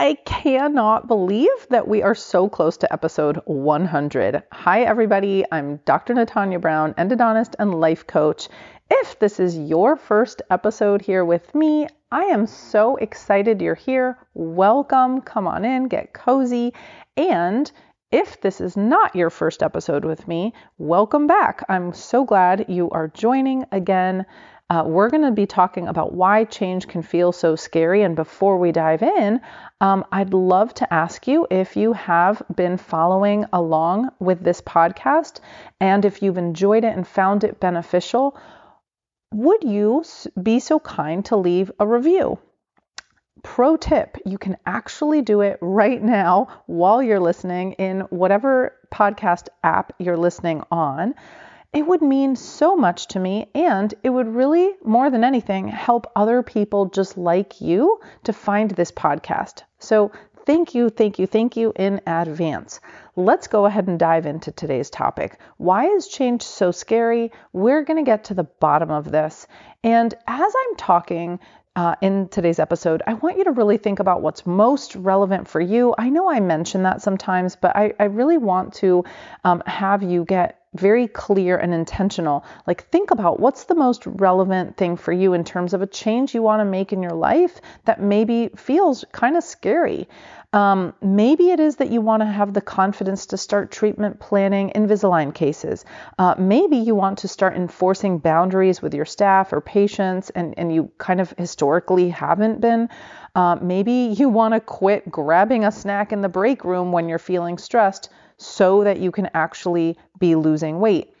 I cannot believe that we are so close to episode 100. Hi, everybody. I'm Dr. Natanya Brown, endodontist and life coach. If this is your first episode here with me, I am so excited you're here. Welcome. Come on in, get cozy. And if this is not your first episode with me, welcome back. I'm so glad you are joining again. Uh, we're going to be talking about why change can feel so scary. And before we dive in, um, I'd love to ask you if you have been following along with this podcast and if you've enjoyed it and found it beneficial, would you be so kind to leave a review? Pro tip you can actually do it right now while you're listening in whatever podcast app you're listening on. It would mean so much to me, and it would really, more than anything, help other people just like you to find this podcast. So, thank you, thank you, thank you in advance. Let's go ahead and dive into today's topic. Why is change so scary? We're going to get to the bottom of this. And as I'm talking, uh, in today's episode, I want you to really think about what's most relevant for you. I know I mention that sometimes, but I, I really want to um, have you get very clear and intentional. Like, think about what's the most relevant thing for you in terms of a change you want to make in your life that maybe feels kind of scary. Um, maybe it is that you want to have the confidence to start treatment planning Invisalign cases. Uh, maybe you want to start enforcing boundaries with your staff or patients, and, and you kind of historically haven't been. Uh, maybe you want to quit grabbing a snack in the break room when you're feeling stressed so that you can actually be losing weight.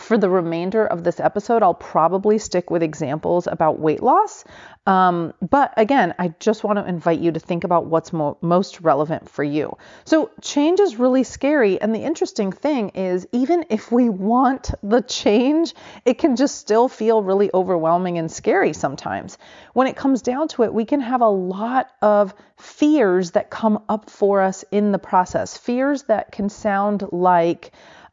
For the remainder of this episode, I'll probably stick with examples about weight loss. Um, but again, I just want to invite you to think about what's mo- most relevant for you. So, change is really scary. And the interesting thing is, even if we want the change, it can just still feel really overwhelming and scary sometimes. When it comes down to it, we can have a lot of fears that come up for us in the process, fears that can sound like,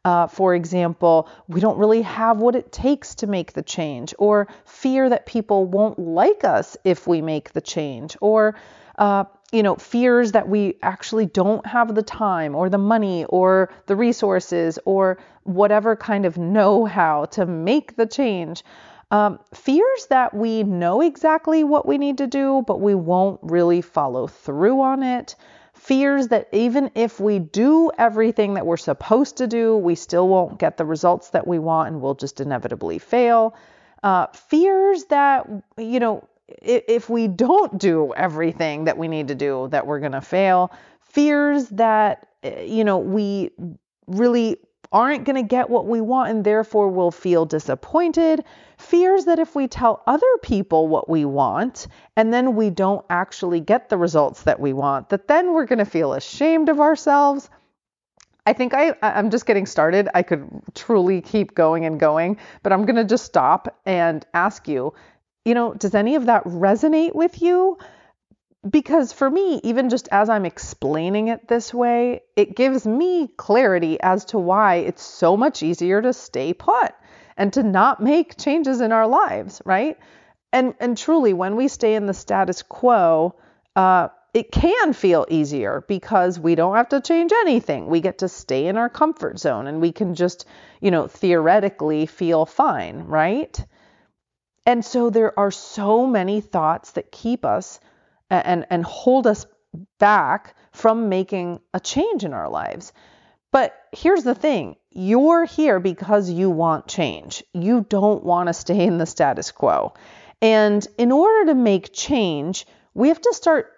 uh, for example, we don't really have what it takes to make the change, or fear that people won't like us if we make the change, or uh, you know, fears that we actually don't have the time or the money or the resources or whatever kind of know how to make the change. Um, fears that we know exactly what we need to do, but we won't really follow through on it fears that even if we do everything that we're supposed to do, we still won't get the results that we want and we'll just inevitably fail. Uh, fears that, you know, if, if we don't do everything that we need to do, that we're going to fail. Fears that, eh, you know, we really aren't going to get what we want and therefore will feel disappointed. Fears that if we tell other people what we want and then we don't actually get the results that we want, that then we're going to feel ashamed of ourselves. I think I, I'm just getting started. I could truly keep going and going, but I'm going to just stop and ask you, you know, does any of that resonate with you? Because for me, even just as I'm explaining it this way, it gives me clarity as to why it's so much easier to stay put and to not make changes in our lives, right? And and truly, when we stay in the status quo, uh, it can feel easier because we don't have to change anything. We get to stay in our comfort zone and we can just, you know, theoretically feel fine, right? And so there are so many thoughts that keep us and, and hold us back from making a change in our lives. But here's the thing you're here because you want change. You don't want to stay in the status quo. And in order to make change, we have to start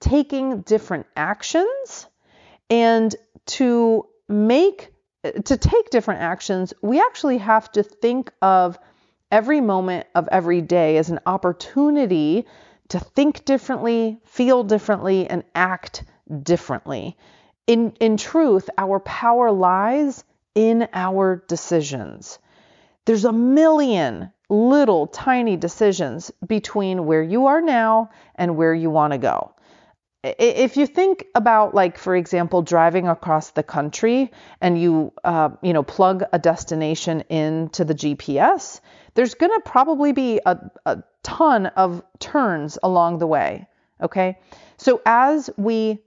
taking different actions. And to make to take different actions, we actually have to think of every moment of every day as an opportunity to think differently, feel differently, and act differently. In, in truth, our power lies in our decisions. There's a million little tiny decisions between where you are now and where you want to go. If you think about, like, for example, driving across the country and you, uh, you know, plug a destination into the GPS, there's going to probably be a, a ton of turns along the way. Okay. So as we,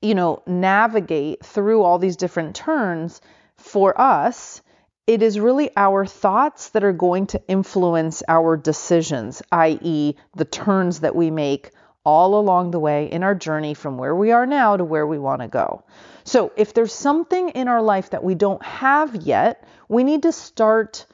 you know, navigate through all these different turns for us, it is really our thoughts that are going to influence our decisions, i.e., the turns that we make all along the way in our journey from where we are now to where we want to go. So, if there's something in our life that we don't have yet, we need to start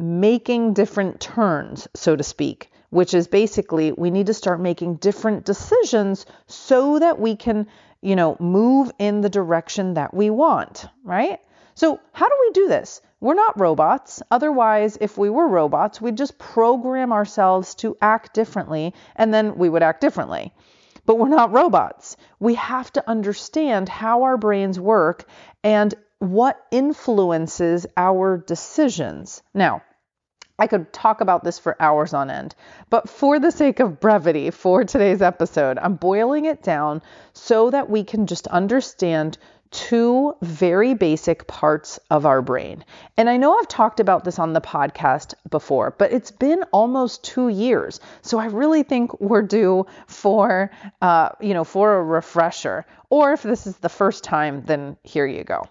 making different turns, so to speak, which is basically we need to start making different decisions so that we can, you know, move in the direction that we want, right? So, how do we do this? We're not robots. Otherwise, if we were robots, we'd just program ourselves to act differently and then we would act differently. But we're not robots. We have to understand how our brains work and what influences our decisions. Now, I could talk about this for hours on end, but for the sake of brevity for today's episode, I'm boiling it down so that we can just understand two very basic parts of our brain. And I know I've talked about this on the podcast before, but it's been almost two years. So I really think we're due for, uh, you know, for a refresher. Or if this is the first time, then here you go.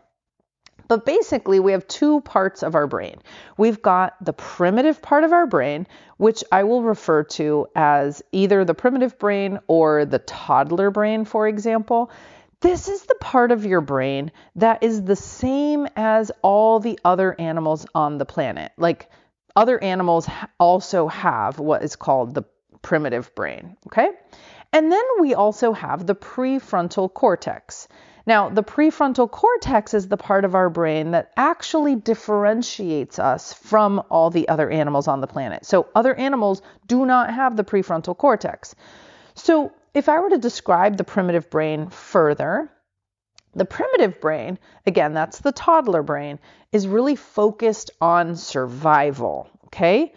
But basically, we have two parts of our brain. We've got the primitive part of our brain, which I will refer to as either the primitive brain or the toddler brain, for example. This is the part of your brain that is the same as all the other animals on the planet. Like other animals also have what is called the primitive brain, okay? And then we also have the prefrontal cortex. Now, the prefrontal cortex is the part of our brain that actually differentiates us from all the other animals on the planet. So, other animals do not have the prefrontal cortex. So, if I were to describe the primitive brain further, the primitive brain, again, that's the toddler brain, is really focused on survival. Okay.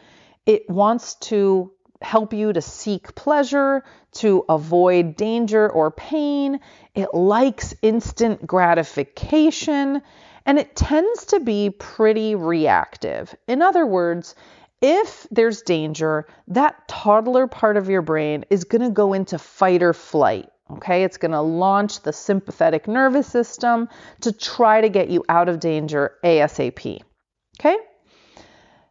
It wants to help you to seek pleasure, to avoid danger or pain. It likes instant gratification, and it tends to be pretty reactive. In other words, if there's danger, that toddler part of your brain is going to go into fight or flight. Okay, it's going to launch the sympathetic nervous system to try to get you out of danger ASAP. Okay,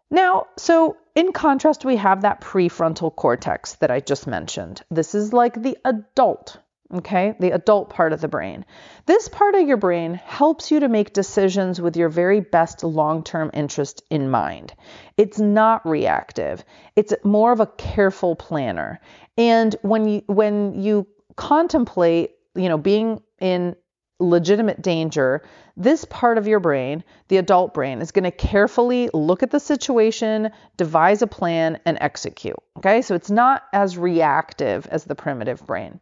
now, so in contrast, we have that prefrontal cortex that I just mentioned. This is like the adult okay? The adult part of the brain. This part of your brain helps you to make decisions with your very best long term interest in mind. It's not reactive, it's more of a careful planner. And when you, when you contemplate, you know, being in legitimate danger, this part of your brain, the adult brain, is going to carefully look at the situation, devise a plan, and execute. Okay, so it's not as reactive as the primitive brain.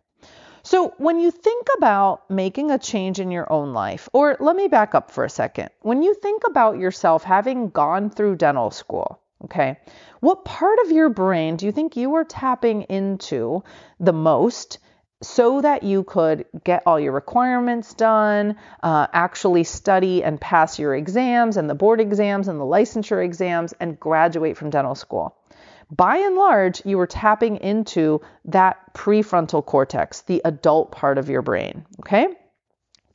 So, when you think about making a change in your own life, or let me back up for a second. When you think about yourself having gone through dental school, okay, what part of your brain do you think you were tapping into the most so that you could get all your requirements done, uh, actually study and pass your exams and the board exams and the licensure exams, and graduate from dental school? by and large, you were tapping into that prefrontal cortex, the adult part of your brain. Okay?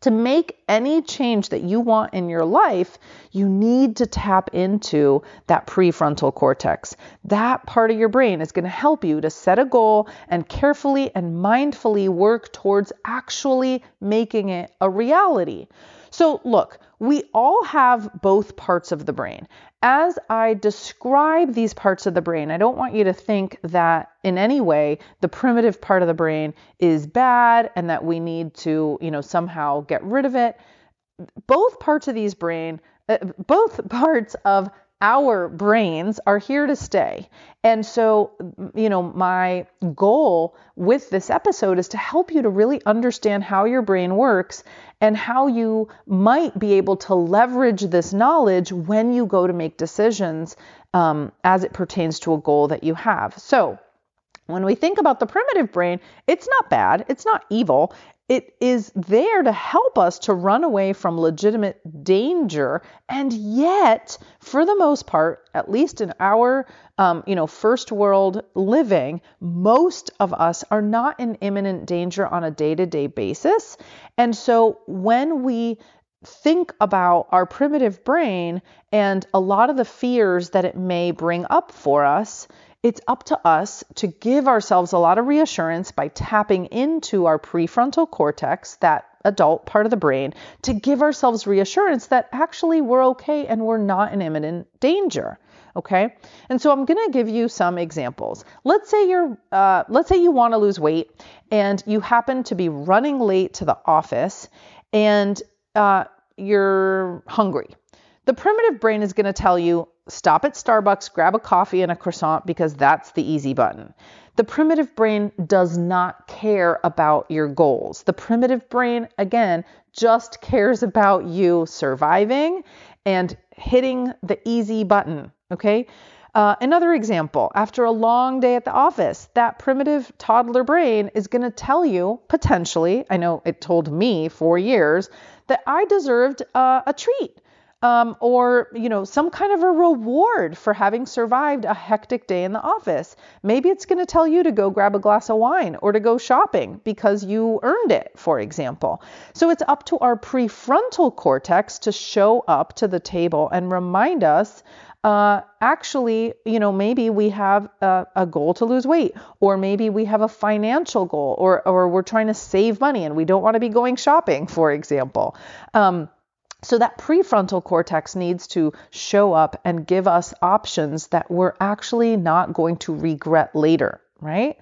To make any change that you want in your life, you need to tap into that prefrontal cortex. That part of your brain is going to help you to set a goal and carefully and mindfully work towards actually making it a reality. So, look, we all have both parts of the brain. As I describe these parts of the brain, I don't want you to think that in any way the primitive part of the brain is bad and that we need to, you know, somehow get rid of it. Both parts of these brain, uh, both parts of our brains are here to stay. And so, you know, my goal with this episode is to help you to really understand how your brain works and how you might be able to leverage this knowledge when you go to make decisions um, as it pertains to a goal that you have. So, when we think about the primitive brain, it's not bad, it's not evil. It is there to help us to run away from legitimate danger. And yet, for the most part, at least in our um, you know, first world living, most of us are not in imminent danger on a day to day basis. And so when we think about our primitive brain and a lot of the fears that it may bring up for us, it's up to us to give ourselves a lot of reassurance by tapping into our prefrontal cortex, that adult part of the brain, to give ourselves reassurance that actually we're okay and we're not in imminent danger. Okay, and so I'm to give you some examples. Let's say you're, uh, let's say you want to lose weight and you happen to be running late to the office, and uh, you're hungry. The primitive brain is to tell you stop at Starbucks, grab a coffee and a croissant because that's the easy button. The primitive brain does not care about your goals. The primitive brain, again, just cares about you surviving and hitting the easy button. Okay. Uh, another example after a long day at the office, that primitive toddler brain is going to tell you potentially, I know it told me for years, that I deserved uh, a treat um, or you know some kind of a reward for having survived a hectic day in the office. Maybe it's going to tell you to go grab a glass of wine or to go shopping because you earned it, for example. So it's up to our prefrontal cortex to show up to the table and remind us uh, actually, you know, maybe we have a, a, goal to lose weight, or maybe we have a financial goal, or, or we're trying to save money and we don't want to be going shopping, for example. Um, so that prefrontal cortex needs to show up and give us options that we're actually not going to regret later, right?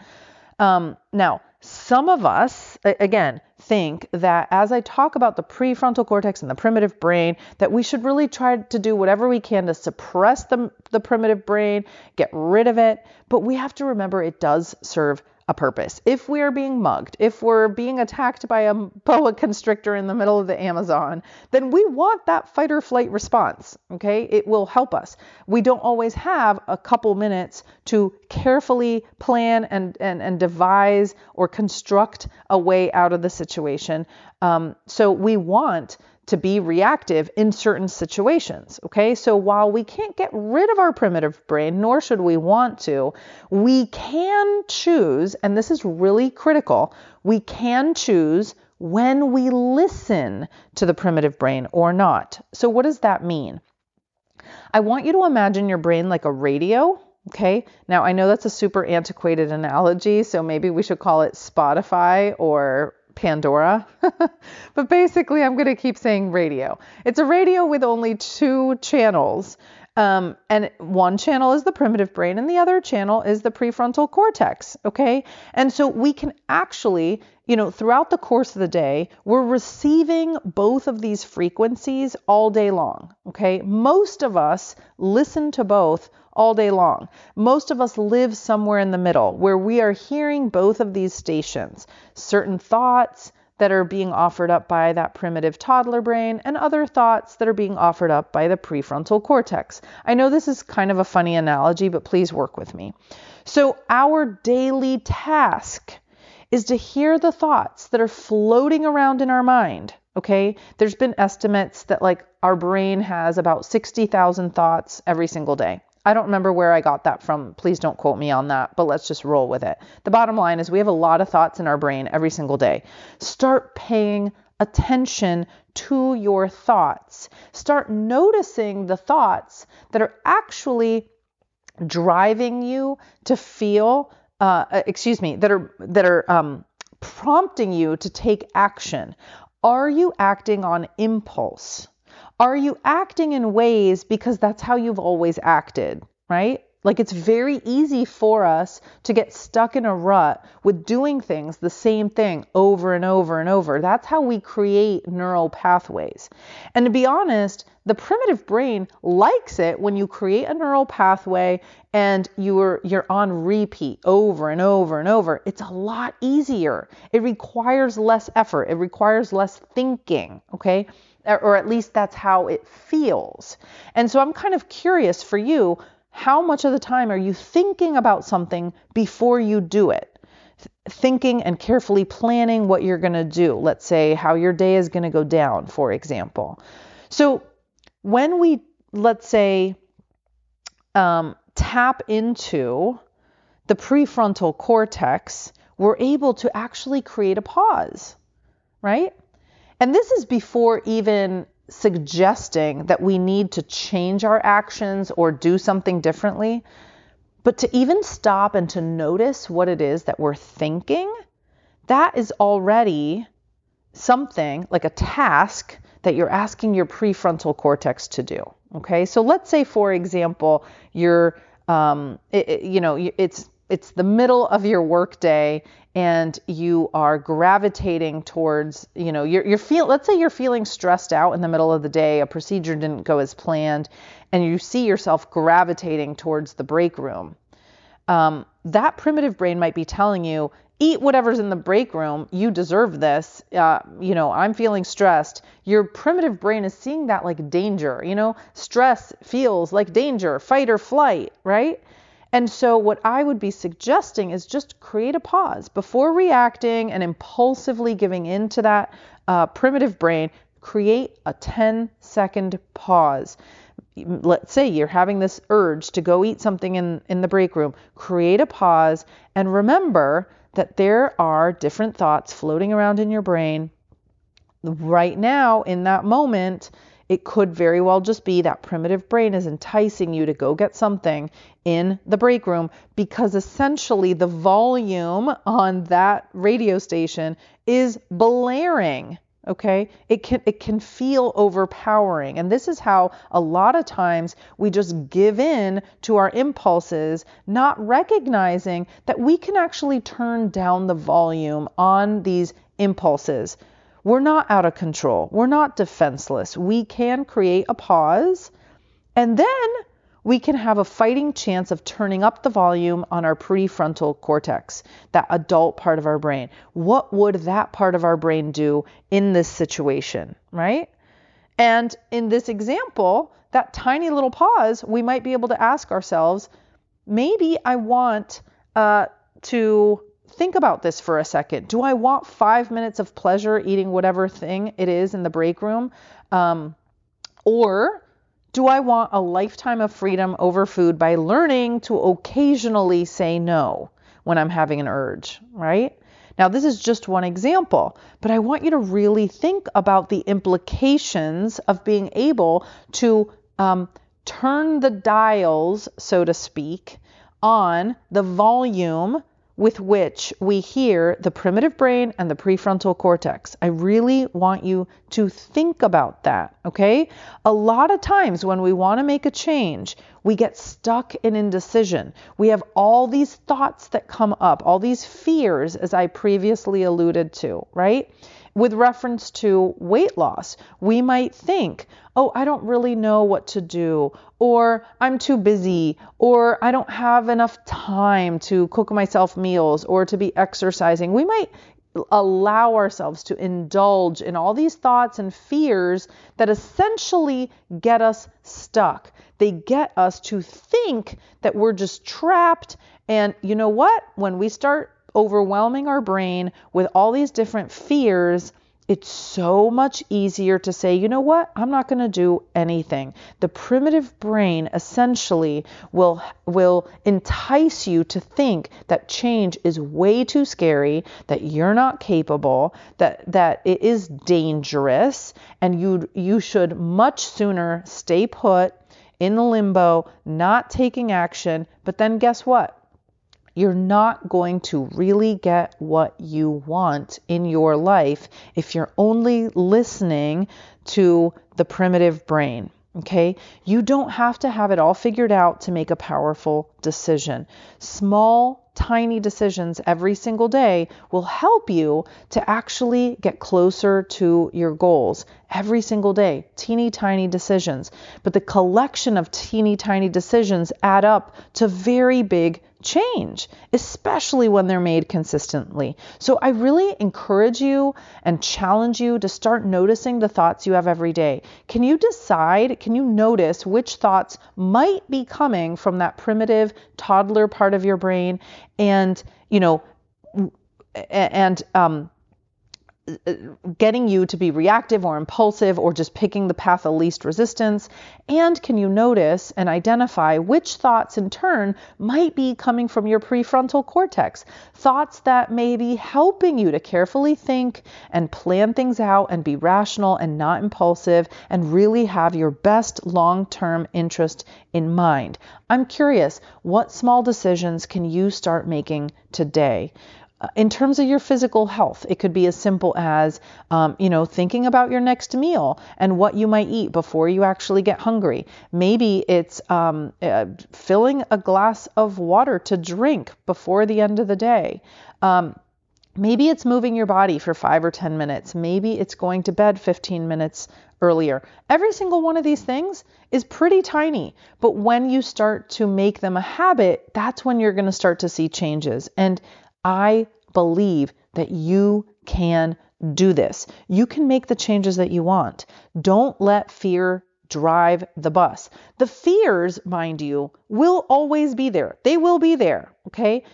Um, now, some of us, again, think that as I talk about the prefrontal cortex and the primitive brain, that we should really try to do whatever we can to suppress the, the primitive brain, get rid of it. But we have to remember it does serve a purpose. If we are being mugged, if we're being attacked by a boa constrictor in the middle of the Amazon, then we want that fight or flight response. Okay, it will help us. We don't always have a couple minutes to carefully plan and and, and devise or construct a way out of the situation. Um, so we want to be reactive in certain situations. Okay, so while we can't get rid of our primitive brain, nor should we want to, we can choose, and this is really critical, we can choose when we listen to the primitive brain or not. So, what does that mean? I want you to imagine your brain like a radio. Okay, now I know that's a super antiquated analogy, so maybe we should call it Spotify or Pandora. but basically, I'm going to keep saying radio. It's a radio with only two channels. Um, and one channel is the primitive brain, and the other channel is the prefrontal cortex. Okay. And so we can actually, you know, throughout the course of the day, we're receiving both of these frequencies all day long. Okay. Most of us listen to both all day long. Most of us live somewhere in the middle where we are hearing both of these stations certain thoughts that are being offered up by that primitive toddler brain and other thoughts that are being offered up by the prefrontal cortex. I know this is kind of a funny analogy, but please work with me. So, our daily task is to hear the thoughts that are floating around in our mind. Okay, there's been estimates that like our brain has about 60,000 thoughts every single day. I don't remember where I got that from. Please don't quote me on that, but let's just roll with it. The bottom line is we have a lot of thoughts in our brain every single day. Start paying attention to your thoughts. Start noticing the thoughts that are actually driving you to feel uh, uh excuse me that are that are um, prompting you to take action are you acting on impulse are you acting in ways because that's how you've always acted, right? Like it's very easy for us to get stuck in a rut with doing things the same thing over and over and over. That's how we create neural pathways. And to be honest, the primitive brain likes it when you create a neural pathway and you're you're on repeat over and over and over. It's a lot easier. It requires less effort. It requires less thinking, okay? or at least that's how it feels. And so I'm kind of curious for you how much of the time are you thinking about something before you do it? Thinking and carefully planning what you're going to do. Let's say how your day is going to go down, for example. So when we, let's say, um, tap into the prefrontal cortex, we're able to actually create a pause, right? And this is before even suggesting that we need to change our actions or do something differently. But to even stop and to notice what it is that we're thinking, that is already something like a task that you're asking your prefrontal cortex to do. Okay, so let's say, for example, you're, um, it, it, you know, it's it's the middle of your workday and you are gravitating towards, you know, you're, you're feel, let's say you're feeling stressed out in the middle of the day, a procedure didn't go as planned, and you see yourself gravitating towards the break room. Um, that primitive brain might be telling you, eat whatever's in the break room. You deserve this. Uh, you know, I'm feeling stressed. Your primitive brain is seeing that like danger. You know, stress feels like danger, fight or flight, right? And so, what I would be suggesting is just create a pause before reacting and impulsively giving in to that uh, primitive brain. Create a 10 second pause. Let's say you're having this urge to go eat something in, in the break room. Create a pause and remember that there are different thoughts floating around in your brain. Right now, in that moment, it could very well just be that primitive brain is enticing you to go get something in the break room because essentially the volume on that radio station is blaring okay? It can it can feel overpowering. And this is how a lot of times we just give in to our impulses not recognizing that we can actually turn down the volume on these impulses we're not out of control. We're not defenseless. We can create a pause and then we can have a fighting chance of turning up the volume on our prefrontal cortex, that adult part of our brain. What would that part of our brain do in this situation, right? And in this example, that tiny little pause, we might be able to ask ourselves, maybe I want uh, to think about this for a second. Do I want five minutes of pleasure eating whatever thing it is in the break room? Um, or do I want a lifetime of freedom over food by learning to occasionally say no when I'm having an urge, right? Now, this is just one example, but I want you to really think about the implications of being able to um, turn the dials, so to speak, on the volume with which we hear the primitive brain and the prefrontal cortex. I really want you to think about that, okay? A lot of times when we want to make a change, we get stuck in indecision. We have all these thoughts that come up, all these fears, as I previously alluded to, right? With reference to weight loss, we might think, oh, I don't really know what to do, or I'm too busy, or I don't have enough time to cook myself meals or to be exercising. We might allow ourselves to indulge in all these thoughts and fears that essentially get us stuck. They get us to think that we're just trapped. And you know what? When we start overwhelming our brain with all these different fears, it's so much easier to say, you know what, I'm not going to do anything. The primitive brain essentially will will entice you to think that change is way too scary, that you're not capable, that that it is dangerous, and you you should much sooner stay put in the limbo, not taking action. But then guess what? You're not going to really get what you want in your life if you're only listening to the primitive brain. Okay, you don't have to have it all figured out to make a powerful decision. Small, tiny decisions every single day will help you to actually get closer to your goals every single day. Teeny tiny decisions. But the collection of teeny tiny decisions add up to very big change, especially when they're made consistently. So I really encourage you and challenge you to start noticing the thoughts you have every day. Can you decide, can you notice which thoughts might be coming from that primitive toddler part of your brain and, you know, and um, getting you to be reactive or impulsive or just picking the path of least resistance? And can you notice and identify which thoughts in turn might be coming from your prefrontal cortex? Thoughts that may be helping you to carefully think and plan things out and be rational and not impulsive and really have your best long term interest in mind. I'm curious, what small decisions can you start making today? Uh, in terms of your physical health, it could be as simple as, um, you know, thinking about your next meal and what you might eat before you actually get hungry. Maybe it's um, uh, filling a glass of water to drink before the end of the day. Um, maybe it's moving your body for five or 10 minutes. Maybe it's going to bed 15 minutes earlier. Every single one of these things is pretty tiny, but when you start to make them a habit, that's when you're going to start to see changes. And I believe that you can do this. You can make the changes that you want. Don't let fear drive the bus. The fears, mind you, will always be there. They will be there, okay?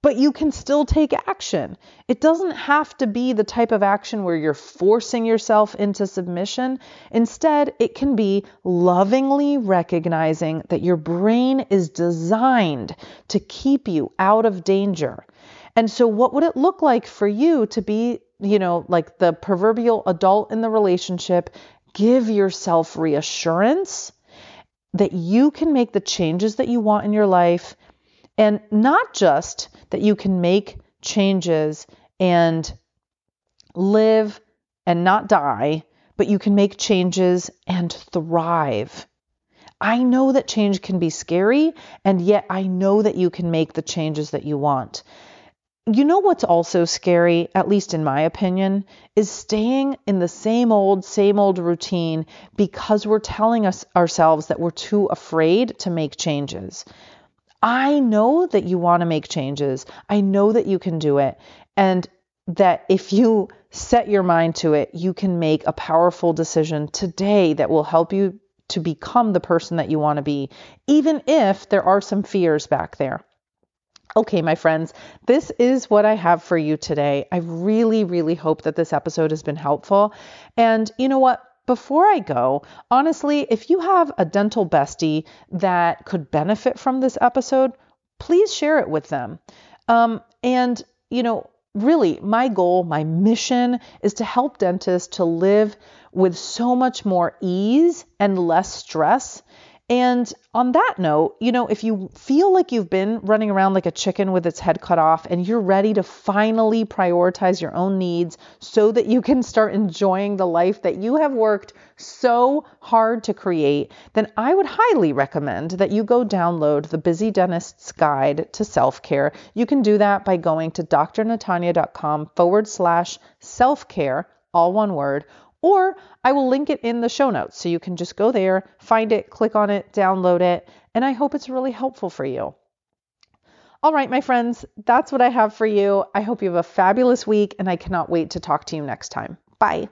But you can still take action. It doesn't have to be the type of action where you're forcing yourself into submission. Instead, it can be lovingly recognizing that your brain is designed to keep you out of danger and so, what would it look like for you to be, you know, like the proverbial adult in the relationship? Give yourself reassurance that you can make the changes that you want in your life, and not just that you can make changes and live and not die, but you can make changes and thrive. I know that change can be scary, and yet I know that you can make the changes that you want. You know what's also scary, at least in my opinion, is staying in the same old, same old routine because we're telling us ourselves that we're too afraid to make changes. I know that you want to make changes. I know that you can do it. And that if you set your mind to it, you can make a powerful decision today that will help you to become the person that you want to be, even if there are some fears back there. Okay, my friends, this is what I have for you today. I really, really hope that this episode has been helpful. And you know what? Before I go, honestly, if you have a dental bestie that could benefit from this episode, please share it with them. Um, and, you know, really, my goal, my mission is to help dentists to live with so much more ease and less stress and on that note, you know, if you feel like you've been running around like a chicken with its head cut off and you're ready to finally prioritize your own needs so that you can start enjoying the life that you have worked so hard to create, then I would highly recommend that you go download the Busy Dentist's Guide to Self Care. You can do that by going to drnatanya.com forward slash self care, all one word or I will link it in the show notes. So you can just go there, find it, click on it, download it, and I hope it's really helpful for you. All right, my friends, that's what I have for you. I hope you have a fabulous week, and I cannot wait to talk to you next time. Bye.